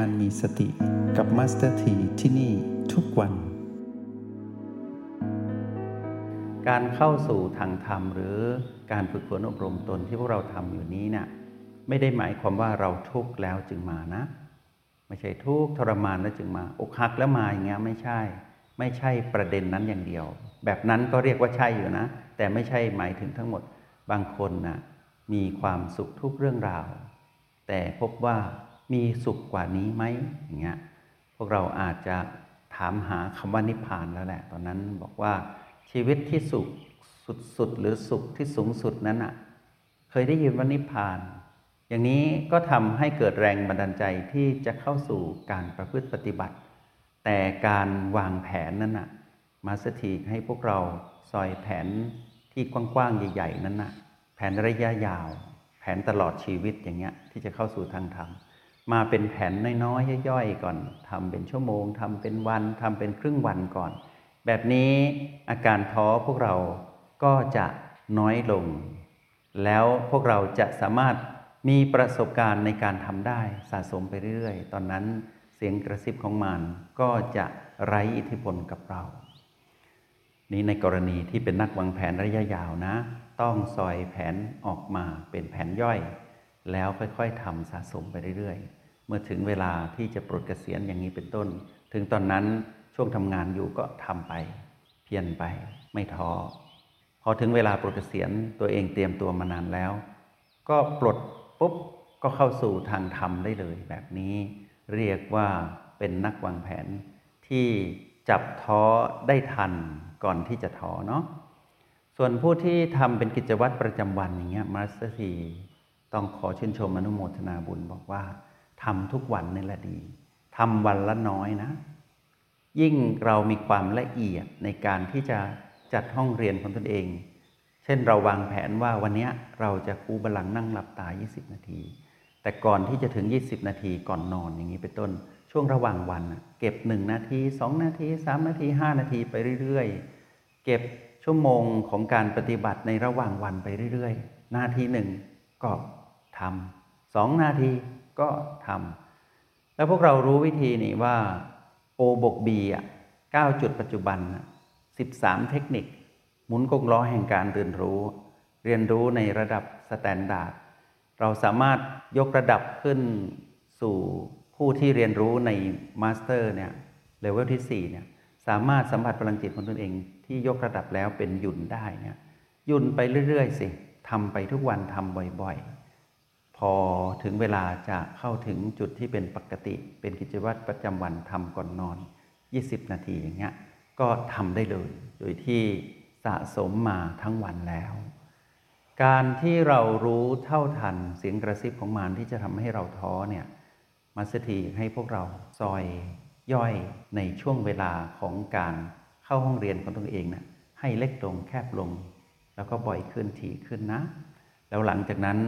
การมีสติกับมาสเตอร์ทีที่นี่ทุกวัน การเข้าสู่ทางธรรมหรือการฝึกฝนอบรมตนที่พวกเราทำอยู่นี้เนี่ยไม่ได้หมายความว่าเราทุกข์แล้วจึงมานะ ไม่ใช่ทุกข์ทรมานแล้วจึงมาอกหักแล้วมาอย่างเงี้ยไม่ใช่ ไม่ใช่ประเด็นนั้นอย่างเดียว แบบนั้นก็เรียกว่าใช่อยู่นะ แต่ไม่ใช่หมายถึงทั้งหมดบางคนน่ะมีความสุขทุกเรื่องราว แต่พบว่า มีสุขกว่านี้ไหมอย่างเงี้ยพวกเราอาจจะถามหาคำว่านิพพานแล้วแหละ ตอนนั้นบอกว่าชีวิตที่สุขสุดๆหรือสุขที่สูงสุดนั้นอะ เคยได้ยินว่านิพพาน อย่างนี้ก็ทำให้เกิดแรงบันดาลใจที่จะเข้าสู่การประพฤติปฏิบัติ แต่การวางแผนนั้นน่ะ มาสถีให้พวกเราซอยแผนที่กว้างๆใหญ่ ๆ นั้นน่ะ แผนระยะยาว แผนตลอดชีวิตอย่างเงี้ยที่จะเข้าสู่ทางธรรม มาเป็นแผนน้อยๆย่อยๆก่อนทำเป็นชั่วโมงทำเป็นวันทำเป็นครึ่งวันก่อน แบบนี้อาการท้อพวกเราก็จะน้อยลง แล้วพวกเราจะสามารถมีประสบการณ์ในการทำได้สะสมไปเรื่อยๆ ตอนนั้นเสียงกระซิบของมันก็จะไร้อิทธิพลกับเรา นี้ในกรณีที่เป็นนักวางแผนระยะยาวนะ ต้องซอยแผนออกมาเป็นแผนย่อย แล้วค่อยๆทำสะสมไปเรื่อยๆ เมื่อถึงเวลาที่จะปลดเกษียณอย่างนี้เป็นต้น ถึงตอนนั้นช่วงทำงานอยู่ก็ทำไป เพียรไปไม่ท้อพอถึงเวลาปลดเกษียณตัวเองเตรียมตัวมานานแล้ว ก็ปลดปุ๊บก็เข้าสู่ทางธรรมได้เลยแบบนี้ เรียกว่าเป็นนักวางแผนที่จับท้อได้ทันก่อนที่จะท้อเนาะส่วนผู้ที่ทำเป็นกิจวัตรประจำวันอย่างเงี้ยมาสเตอร์ที ต้องขอชื่นชมอนุโมทนาบุญบอกว่าทำทุกวันนี่แหละดีทำวันละน้อยนะ ยิ่งเรามีความละเอียดในการที่จะจัดห้องเรียนของตนเอง เช่นเราวางแผนว่าวันนี้เราจะคูบาลังนั่งหลับตา 20 นาที แต่ก่อนที่จะถึง 20 นาทีก่อนนอนอย่างนี้เป็นต้น ช่วงระหว่างวันเก็บ 1 นาที 2 นาที 3 นาที 5 นาทีไปเรื่อยๆ เก็บชั่วโมงของการปฏิบัติในระหว่างวันไปเรื่อยๆ นาทีหนึ่งก็ ทำสองนาทีก็ทำแล้วพวกเรารู้วิธีนี่ว่า O บวก B อะ9จุดปัจจุบัน 13 เทคนิค หมุนกงล้อแห่งการเรียนรู้ เรียนรู้ในระดับ standard เราสามารถยกระดับขึ้นสู่ผู้ที่เรียนรู้ในมาสเตอร์เนี่ยเลเวลที่ 4 เนี่ยสามารถสัมผัสพลังจิตของตนเองที่ยกระดับแล้วเป็นหยุ่นได้เนี่ยหยุ่นไปเรื่อย ๆ สิทำไปทุกวันทำบ่อย ๆ ถึงเวลาจะเข้าถึงจุดที่เป็นปกติ เป็นกิจวัตรประจำวันทำก่อนนอน 20 นาทีอย่างเงี้ยก็ทำได้เลย โดยที่สะสมมาทั้งวันแล้ว การที่เรารู้เท่าทันเสียงกระซิบของมารที่จะทำให้เราท้อเนี่ยมาสถีให้พวกเราซอยย่อยในช่วงเวลาของการเข้าห้องเรียนของตนเองนะให้เล็กลงแคบลง แล้วก็บ่อยขึ้นถี่ขึ้นนะ แล้วหลังจากนั้น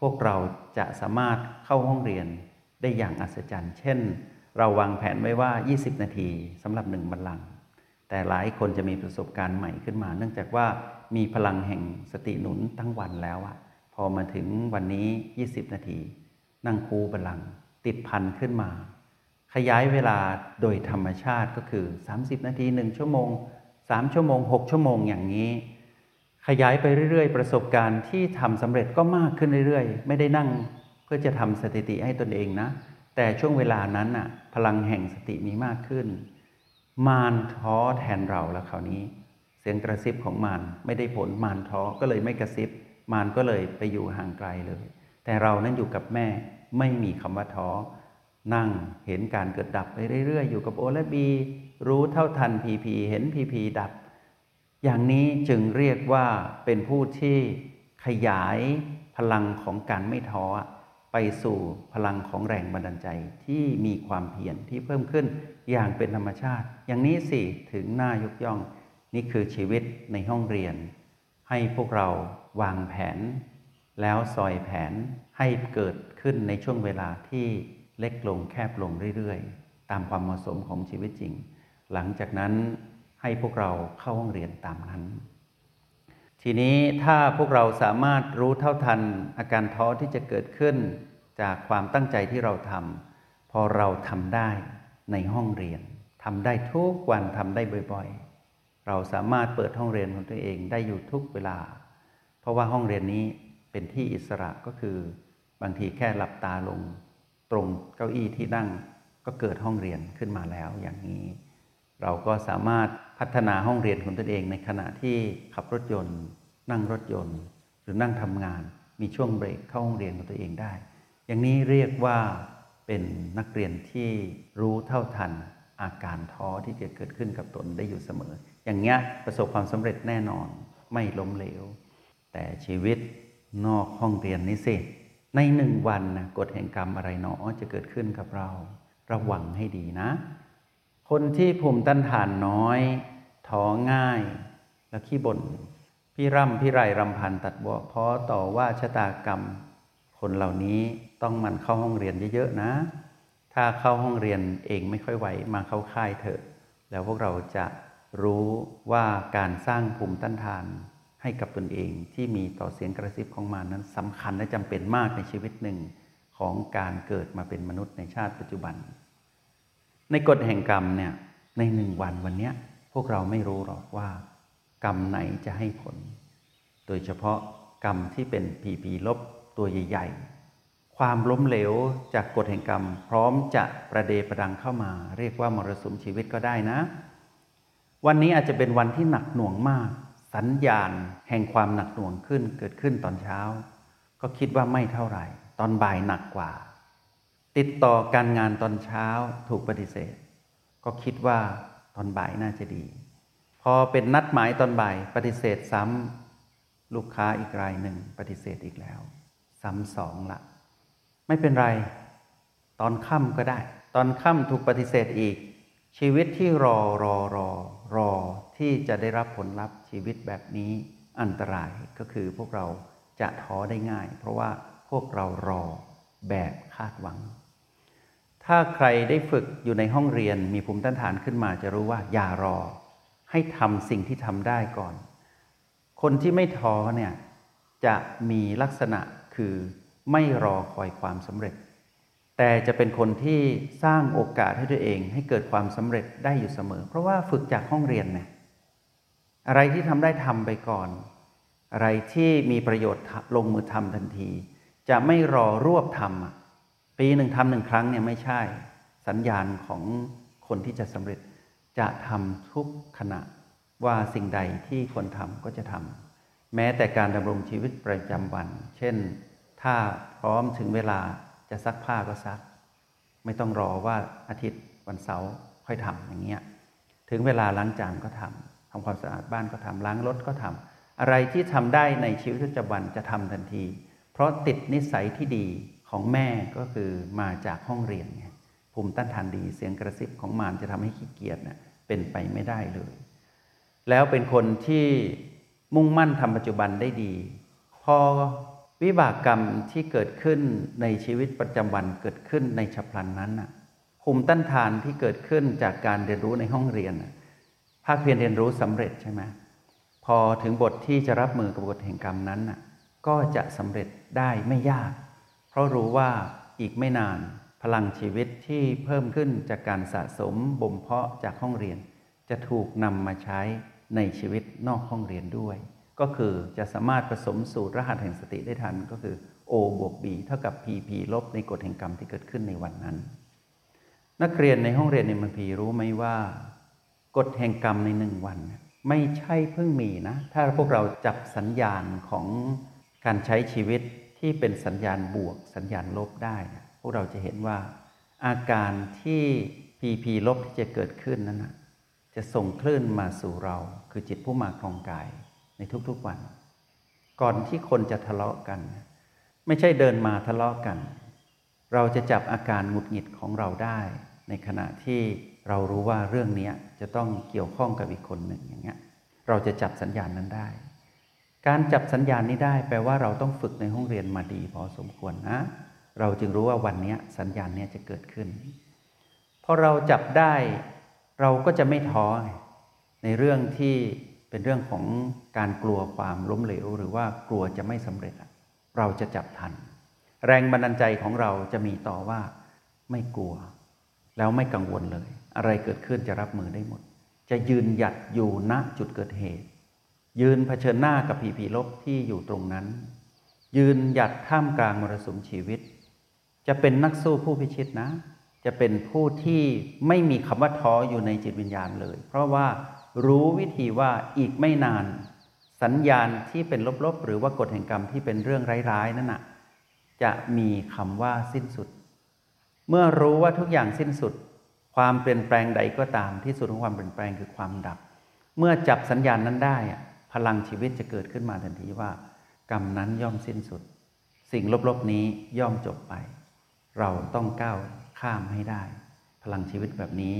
พวกเราจะสามารถเข้าห้องเรียนได้อย่างอัศจรรย์ เช่น เราวางแผนไว้ว่า 20 นาทีสำหรับหนึ่งบัลลังก์แต่หลายคนจะมีประสบการณ์ใหม่ขึ้นมา เนื่องจากว่ามีพลังแห่งสติหนุนทั้งวันแล้วอะพอมาถึงวันนี้ 20 นาที นั่งคูบัลลังก์ติดพันขึ้นมา ขยายเวลาโดยธรรมชาติก็คือ 30 นาที 1 ชั่วโมง 3 ชั่วโมง 6 ชั่วโมงอย่างนี้ ขยายไปเรื่อย ๆ ประสบการณ์ที่ทำสำเร็จก็มากขึ้นเรื่อย ๆ ไม่ได้นั่งเพื่อจะทำสถิติให้ตนเองนะ แต่ช่วงเวลานั้นน่ะพลังแห่งสติมีมากขึ้น มารท้อแทนเราแล้วคราวนี้ เสียงกระซิบของมารไม่ได้ผลมารท้อก็เลยไม่กระซิบ มารก็เลยไปอยู่ห่างไกลเลย แต่เรานั้นอยู่กับแม่ไม่มีคำว่าท้อนั่งเห็นการเกิดดับไปเรื่อย ๆ อยู่กับโอและบีรู้เท่าทันพีพีเห็นพีพีดับ อย่างนี้จึงเรียกว่าเป็นผู้ที่ขยายพลังของการไม่ท้อไปสู่พลังของแรงบันดาลใจที่มีความเพียรที่เพิ่มขึ้นอย่างเป็นธรรมชาติ อย่างนี้สิถึงหน้ายกย่อง นี่คือชีวิตในห้องเรียน ให้พวกเราวางแผน แล้วซอยแผนให้เกิดขึ้นในช่วงเวลาที่เล็กลงแคบลงเรื่อยๆ ตามความเหมาะสมของชีวิตจริง หลังจากนั้น ให้พวกเราเข้าห้องเรียนตามนั้น ทีนี้ถ้าพวกเราสามารถรู้เท่าทันอาการท้อที่จะเกิดขึ้นจากความตั้งใจที่เราทำพอเราทำได้ในห้องเรียนทำได้ทุกวันทำได้บ่อยๆ เราสามารถเปิดห้องเรียนของตัวเองได้อยู่ทุกเวลา เพราะว่าห้องเรียนนี้เป็นที่อิสระก็คือบางทีแค่หลับตาลง ตรงเก้าอี้ที่นั่งก็เกิดห้องเรียนขึ้นมาแล้วอย่างนี้ เราก็สามารถพัฒนาห้องเรียนของตนเองในขณะที่ขับรถยนต์ นั่งรถยนต์ หรือนั่งทำงาน มีช่วงเบรกเข้าห้องเรียนของตัวเองได้ อย่างนี้เรียกว่าเป็นนักเรียนที่รู้เท่าทันอาการท้อที่จะเกิดขึ้นกับตนได้อยู่เสมอ อย่างเงี้ยประสบความสำเร็จแน่นอนไม่ล้มเหลว แต่ชีวิตนอกห้องเรียนนี้สิ ในหนึ่งวันนะกฎแห่งกรรมอะไรหนอจะเกิดขึ้นกับเรา ระวังให้ดีนะ คนที่ภูมิต้านทานน้อย ท้อง่าย และขี้บ่นพี่ร่ำพี่ไรรำพันตัดบวเพราะต่อว่าชะตากรรม คนเหล่านี้ต้องมันเข้าห้องเรียนเยอะๆนะ ถ้าเข้าห้องเรียนเองไม่ค่อยไหวมาเข้าค่ายเถอะ แล้วพวกเราจะรู้ว่าการสร้างภูมิต้านทานให้กับตนเองที่มีต่อเสียงกระซิบของมานั้นสำคัญและจำเป็นมากในชีวิตหนึ่งของการเกิดมาเป็นมนุษย์ในชาติปัจจุบัน ในกฎแห่งกรรมเนี่ยในหนึ่งวันวันนี้พวกเราไม่รู้หรอกว่า กรรมไหนจะให้ผล โดยเฉพาะกรรมที่เป็นผีผีลบตัวใหญ่ ๆ ความล้มเหลวจากกฎแห่งกรรม พร้อมจะประเดประดังเข้ามา เรียกว่ามรสุมชีวิตก็ได้นะ วันนี้อาจจะเป็นวันที่หนักหน่วงมาก สัญญาณแห่งความหนักหน่วงขึ้นเกิดขึ้นตอนเช้า ก็คิดว่าไม่เท่าไหร่ ตอนบ่ายหนักกว่า ติดต่อการงานตอนเช้าถูกปฏิเสธ ก็คิดว่าตอนบ่ายน่าจะดี พอเป็นนัดหมายตอนบ่ายปฏิเสธซ้ำลูกค้าอีกรายหนึ่งปฏิเสธอีกแล้ว ซ้ำสองละไม่เป็นไร ตอนค่ำก็ได้ ตอนค่ำถูกปฏิเสธอีก ชีวิตที่รอรอรอรอที่จะได้รับผลลัพธ์ชีวิตแบบนี้อันตรายก็คือพวกเราจะท้อได้ง่าย เพราะว่าพวกเรารอแบบคาดหวัง ถ้าใครได้ฝึกอยู่ในห้องเรียนมีภูมิต้านทานขึ้นมา จะรู้ว่าอย่ารอ ให้ทำสิ่งที่ทำได้ก่อน คนที่ไม่ท้อเนี่ยจะมีลักษณะคือไม่รอคอยความสำเร็จ แต่จะเป็นคนที่สร้างโอกาสให้ตัวเอง ให้เกิดความสำเร็จได้อยู่เสมอ เพราะว่าฝึกจากห้องเรียนเนี่ยอะไรที่ทำได้ทำไปก่อน อะไรที่มีประโยชน์ลงมือทำทันที จะไม่รอรวบทำอะ ปีหนึ่งทำหนึ่งครั้งเนี่ยไม่ใช่สัญญาณของคนที่จะสำเร็จจะทำทุกขณะว่าสิ่งใดที่คนทำก็จะทำแม้แต่การดำรงชีวิตประจำวัน เช่น ถ้าพร้อมถึงเวลาจะซักผ้าก็ซัก ไม่ต้องรอว่าอาทิตย์วันเสาร์ค่อยทำอย่างเงี้ยถึงเวลาล้างจานก็ทำทำความสะอาดบ้านก็ทำล้างรถก็ทำอะไรที่ทำได้ในชีวิตประจำวันจะทำทันที เพราะติดนิสัยที่ดี ของแม่ก็คือมาจากห้องเรียนไงภูมิต้านทานดีเสียงกระซิบของมารจะทำให้ขี้เกียจเนะ่ยเป็นไปไม่ได้เลย แล้วเป็นคนที่มุ่งมั่นทำปัจจุบันได้ดี พอวิบากกรรมที่เกิดขึ้นในชีวิตประจำวันเกิดขึ้นในฉับพลันนั้นน่ะภูมิต้านทานที่เกิดขึ้นจากการเรียนรู้ในห้องเรียนภาคเพียรเรียนรู้สำเร็จใช่ไหมพอถึงบทที่จะรับมือกับบทแห่งกรรมนั้นนะก็จะสำเร็จได้ไม่ยาก เพราะรู้ว่าอีกไม่นานพลังชีวิตที่เพิ่มขึ้นจากการสะสมบ่มเพาะจากห้องเรียน จะถูกนำมาใช้ในชีวิตนอกห้องเรียนด้วย ก็คือจะสามารถผสมสูตรรหัสแห่งสติได้ทันก็คือ O บวก B เท่ากับ PP ลบในกฎแห่งกรรมที่เกิดขึ้นในวันนั้น นักเรียนในห้องเรียนในมันพีรู้ไหมว่า กฎแห่งกรรมในหนึ่งวัน ไม่ใช่เพิ่งมีนะ ถ้าพวกเราจับสัญญาณของการใช้ชีวิต ที่เป็นสัญญาณบวกสัญญาณลบได้ พวกเราจะเห็นว่าอาการที่ PP ลบที่จะเกิดขึ้นนั้นนะจะส่งคลื่นมาสู่เรา คือจิตผู้มาครองกายในทุกๆวัน ก่อนที่คนจะทะเลาะกัน ไม่ใช่เดินมาทะเลาะกัน เราจะจับอาการหงุดหงิดของเราได้ ในขณะที่เรารู้ว่าเรื่องนี้จะต้องเกี่ยวข้องกับอีกคนหนึ่งอย่างเงี้ยเราจะจับสัญญาณนั้นได้ การจับสัญญาณนี้ได้แปลว่าเราต้องฝึกในห้องเรียนมาดีพอสมควรนะ เราจึงรู้ว่าวันนี้สัญญาณนี้จะเกิดขึ้นพอเราจับได้เราก็จะไม่ท้อในเรื่องที่เป็นเรื่องของการกลัวความล้มเหลว หรือว่ากลัวจะไม่สำเร็จ เราจะจับทัน แรงบันดาลใจของเราจะมีต่อว่าไม่กลัว แล้วไม่กังวลเลย อะไรเกิดขึ้นจะรับมือได้หมด จะยืนหยัดอยู่ณจุดเกิดเหตุ ยืนเผชิญหน้ากับผีผีลบที่อยู่ตรงนั้น ยืนหยัดท่ามกลางมรสุมชีวิต จะเป็นนักสู้ผู้พิชิตนะ จะเป็นผู้ที่ไม่มีคำว่าท้ออยู่ในจิตวิญญาณเลย เพราะว่ารู้วิธีว่าอีกไม่นาน สัญญาณที่เป็นลบๆ หรือว่ากฎแห่งกรรมที่เป็นเรื่องร้ายๆนั่นนะจะมีคำว่าสิ้นสุด เมื่อรู้ว่าทุกอย่างสิ้นสุด ความเปลี่ยนแปลงใดก็ตามที่สุดของความเปลี่ยนแปลงคือความดับ เมื่อจับสัญญาณนั้นได้ พลังชีวิตจะเกิดขึ้นมาทันทีว่า กรรมนั้นย่อมสิ้นสุด สิ่งลบๆนี้ย่อมจบไป เราต้องก้าวข้ามให้ได้ พลังชีวิตแบบนี้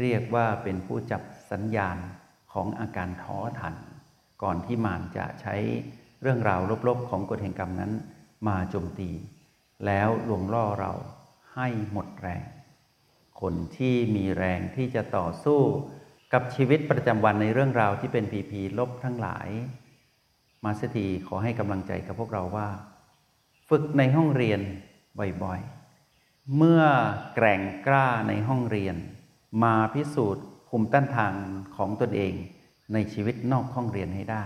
เรียกว่าเป็นผู้จับสัญญาณของอาการท้อทัน ก่อนที่มารจะใช้เรื่องราวลบๆ ของกฎแห่งกรรมนั้นมาโจมตี แล้วลวงล่อเราให้หมดแรง คนที่มีแรงที่จะต่อสู้ กับชีวิตประจำวันในเรื่องราวที่เป็นผีผีลบทั้งหลาย มาสถีขอให้กำลังใจกับพวกเราว่า ฝึกในห้องเรียนบ่อยๆ เมื่อแกร่งกล้าในห้องเรียน มาพิสูจน์ภูมิต้านทานของตนเองในชีวิตนอกห้องเรียนให้ได้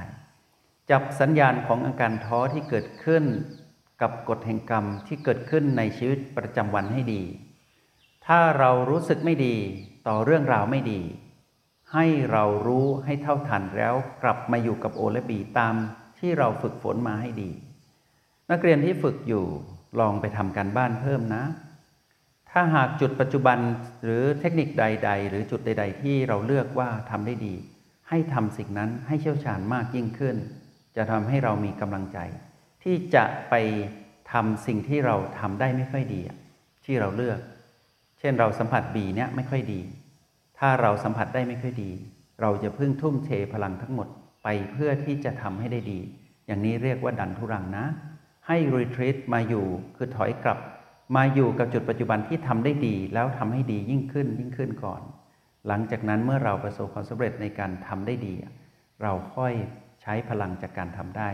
จับสัญญาณของอาการท้อที่เกิดขึ้นกับกฎแห่งกรรมที่เกิดขึ้นในชีวิตประจำวันให้ดี ถ้าเรารู้สึกไม่ดีต่อเรื่องราวไม่ดี ให้เรารู้ให้เท่าทันแล้วกลับมาอยู่กับโอและบีตามที่เราฝึกฝนมาให้ดี นักเรียนที่ฝึกอยู่ลองไปทำการบ้านเพิ่มนะ ถ้าหากจุดปัจจุบันหรือเทคนิคใด ๆ หรือจุดใด ๆ ที่เราเลือกว่าทำได้ดี ให้ทำสิ่งนั้นให้เชี่ยวชาญมากยิ่งขึ้น จะทำให้เรามีกำลังใจ ที่จะไปทำสิ่งที่เราทำได้ไม่ค่อยดี ที่เราเลือก เช่นเราสัมผัสบีเนี่ยไม่ค่อยดี ถ้าเราสัมผัสได้ไม่ค่อยดี เราจะพึ่งทุ่มเทพลังทั้งหมดไปเพื่อที่จะทำให้ได้ดี อย่างนี้เรียกว่าดันทุรังนะ ให้รีทรีตมาอยู่คือถอยกลับ มาอยู่กับจุดปัจจุบันที่ทำได้ดี แล้วทำให้ดียิ่งขึ้นยิ่งขึ้นก่อน หลังจากนั้นเมื่อเราประสบความสำเร็จในการทำได้ดี เราค่อยใช้พลังจากการทำได้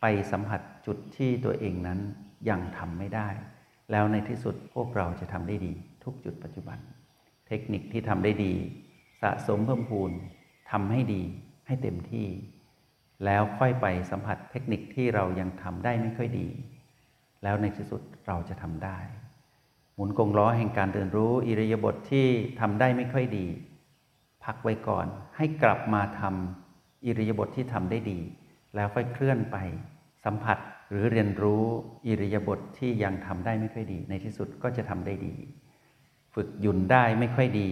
ไปสัมผัสจุดที่ตัวเองนั้นยังทำไม่ได้ แล้วในที่สุดพวกเราจะทำได้ดี ทุกจุดปัจจุบัน เทคนิคที่ทำได้ดี สะสมเพิ่มพูนทำให้ดีให้เต็มที่ แล้วค่อยไปสัมผัสเทคนิคที่เรายังทำได้ไม่ค่อยดี แล้วในที่สุดเราจะทำได้ หมุนกงล้อแห่งการเรียนรู้อิริยาบถทที่ทำได้ไม่ค่อยดี พักไว้ก่อนให้กลับมาทำอิริยาบถทที่ทำได้ดี แล้วค่อยเคลื่อนไปสัมผัสหรือเรียนรู้อิริยาบถทที่ยังทำได้ไม่ค่อยดี ในที่สุดก็จะทำได้ดี ฝึกหยุ่นได้ไม่ค่อยดี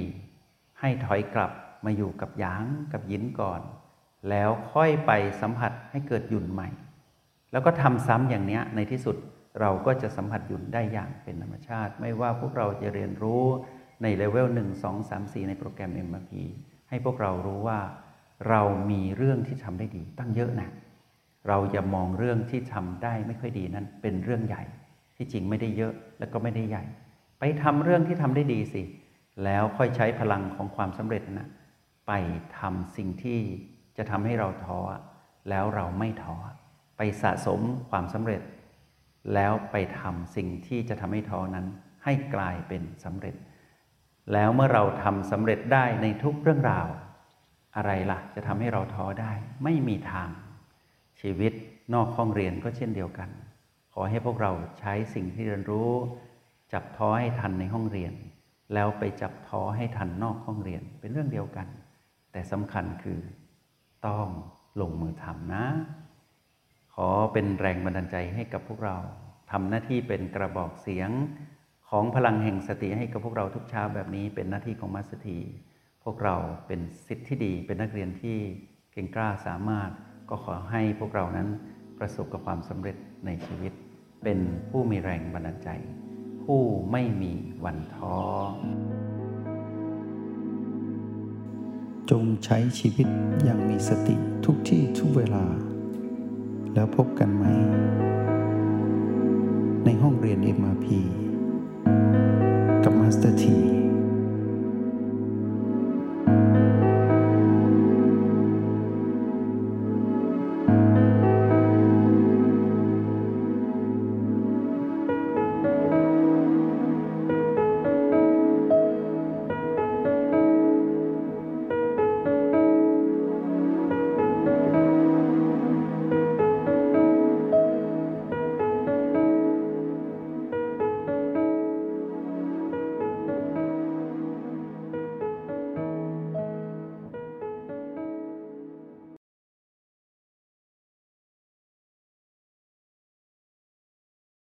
ให้ถอยกลับมาอยู่กับหยางกับยินก่อน แล้วค่อยไปสัมผัสให้เกิดหยุ่นใหม่ แล้วก็ทำซ้ำอย่างนี้ในที่สุดเราก็จะสัมผัสหยุ่นได้อย่างเป็นธรรมชาติ ไม่ว่าพวกเราจะเรียนรู้ในเลเวล1 2 3 4 ในโปรแกรม MRP ให้พวกเรารู้ว่า เรามีเรื่องที่ทำได้ดีตั้งเยอะนะเราอย่ามองเรื่องที่ทำได้ไม่ค่อยดีนั้นเป็นเรื่องใหญ่ที่จริงไม่ได้เยอะแล้วก็ไม่ได้ใหญ่ ทำเรื่องที่ทำได้ดีสิ แล้วค่อยใช้พลังของความสำเร็จนะไปทำสิ่งที่จะทำให้เราท้อแล้วเราไม่ท้อไปสะสมความสำเร็จ แล้วไปทำสิ่งที่จะทำให้ท้อนั้น ให้กลายเป็นสำเร็จ แล้วเมื่อเราทำสำเร็จได้ในทุกเรื่องราว อะไรล่ะ จะทำให้เราท้อได้ ไม่มีทาง ชีวิตนอกห้องเรียนก็เช่นเดียวกัน ขอให้พวกเราใช้สิ่งที่เรียนรู้ จับท้อให้ทันในห้องเรียน แล้วไปจับท้อให้ทันนอกห้องเรียนเป็นเรื่องเดียวกัน แต่สำคัญคือต้องลงมือทำนะ ขอเป็นแรงบันดาลใจให้กับพวกเราทำหน้าที่เป็นกระบอกเสียงของพลังแห่งสติให้กับพวกเราทุกเช้าแบบนี้เป็นหน้าที่ของมัสถีพวกเราเป็นสิทธิ์ที่ดี เป็นนักเรียนที่เก่งกล้าสามารถก็ขอให้พวกเรานั้นประสบกับความสำเร็จในชีวิต เป็นผู้มีแรงบันดาลใจ ผู้ไม่มีวันท้อ จงใช้ชีวิตอย่างมีสติทุกที่ทุกเวลา แล้วพบกันไหม ในห้องเรียน MRP กับมาสเตอร์ที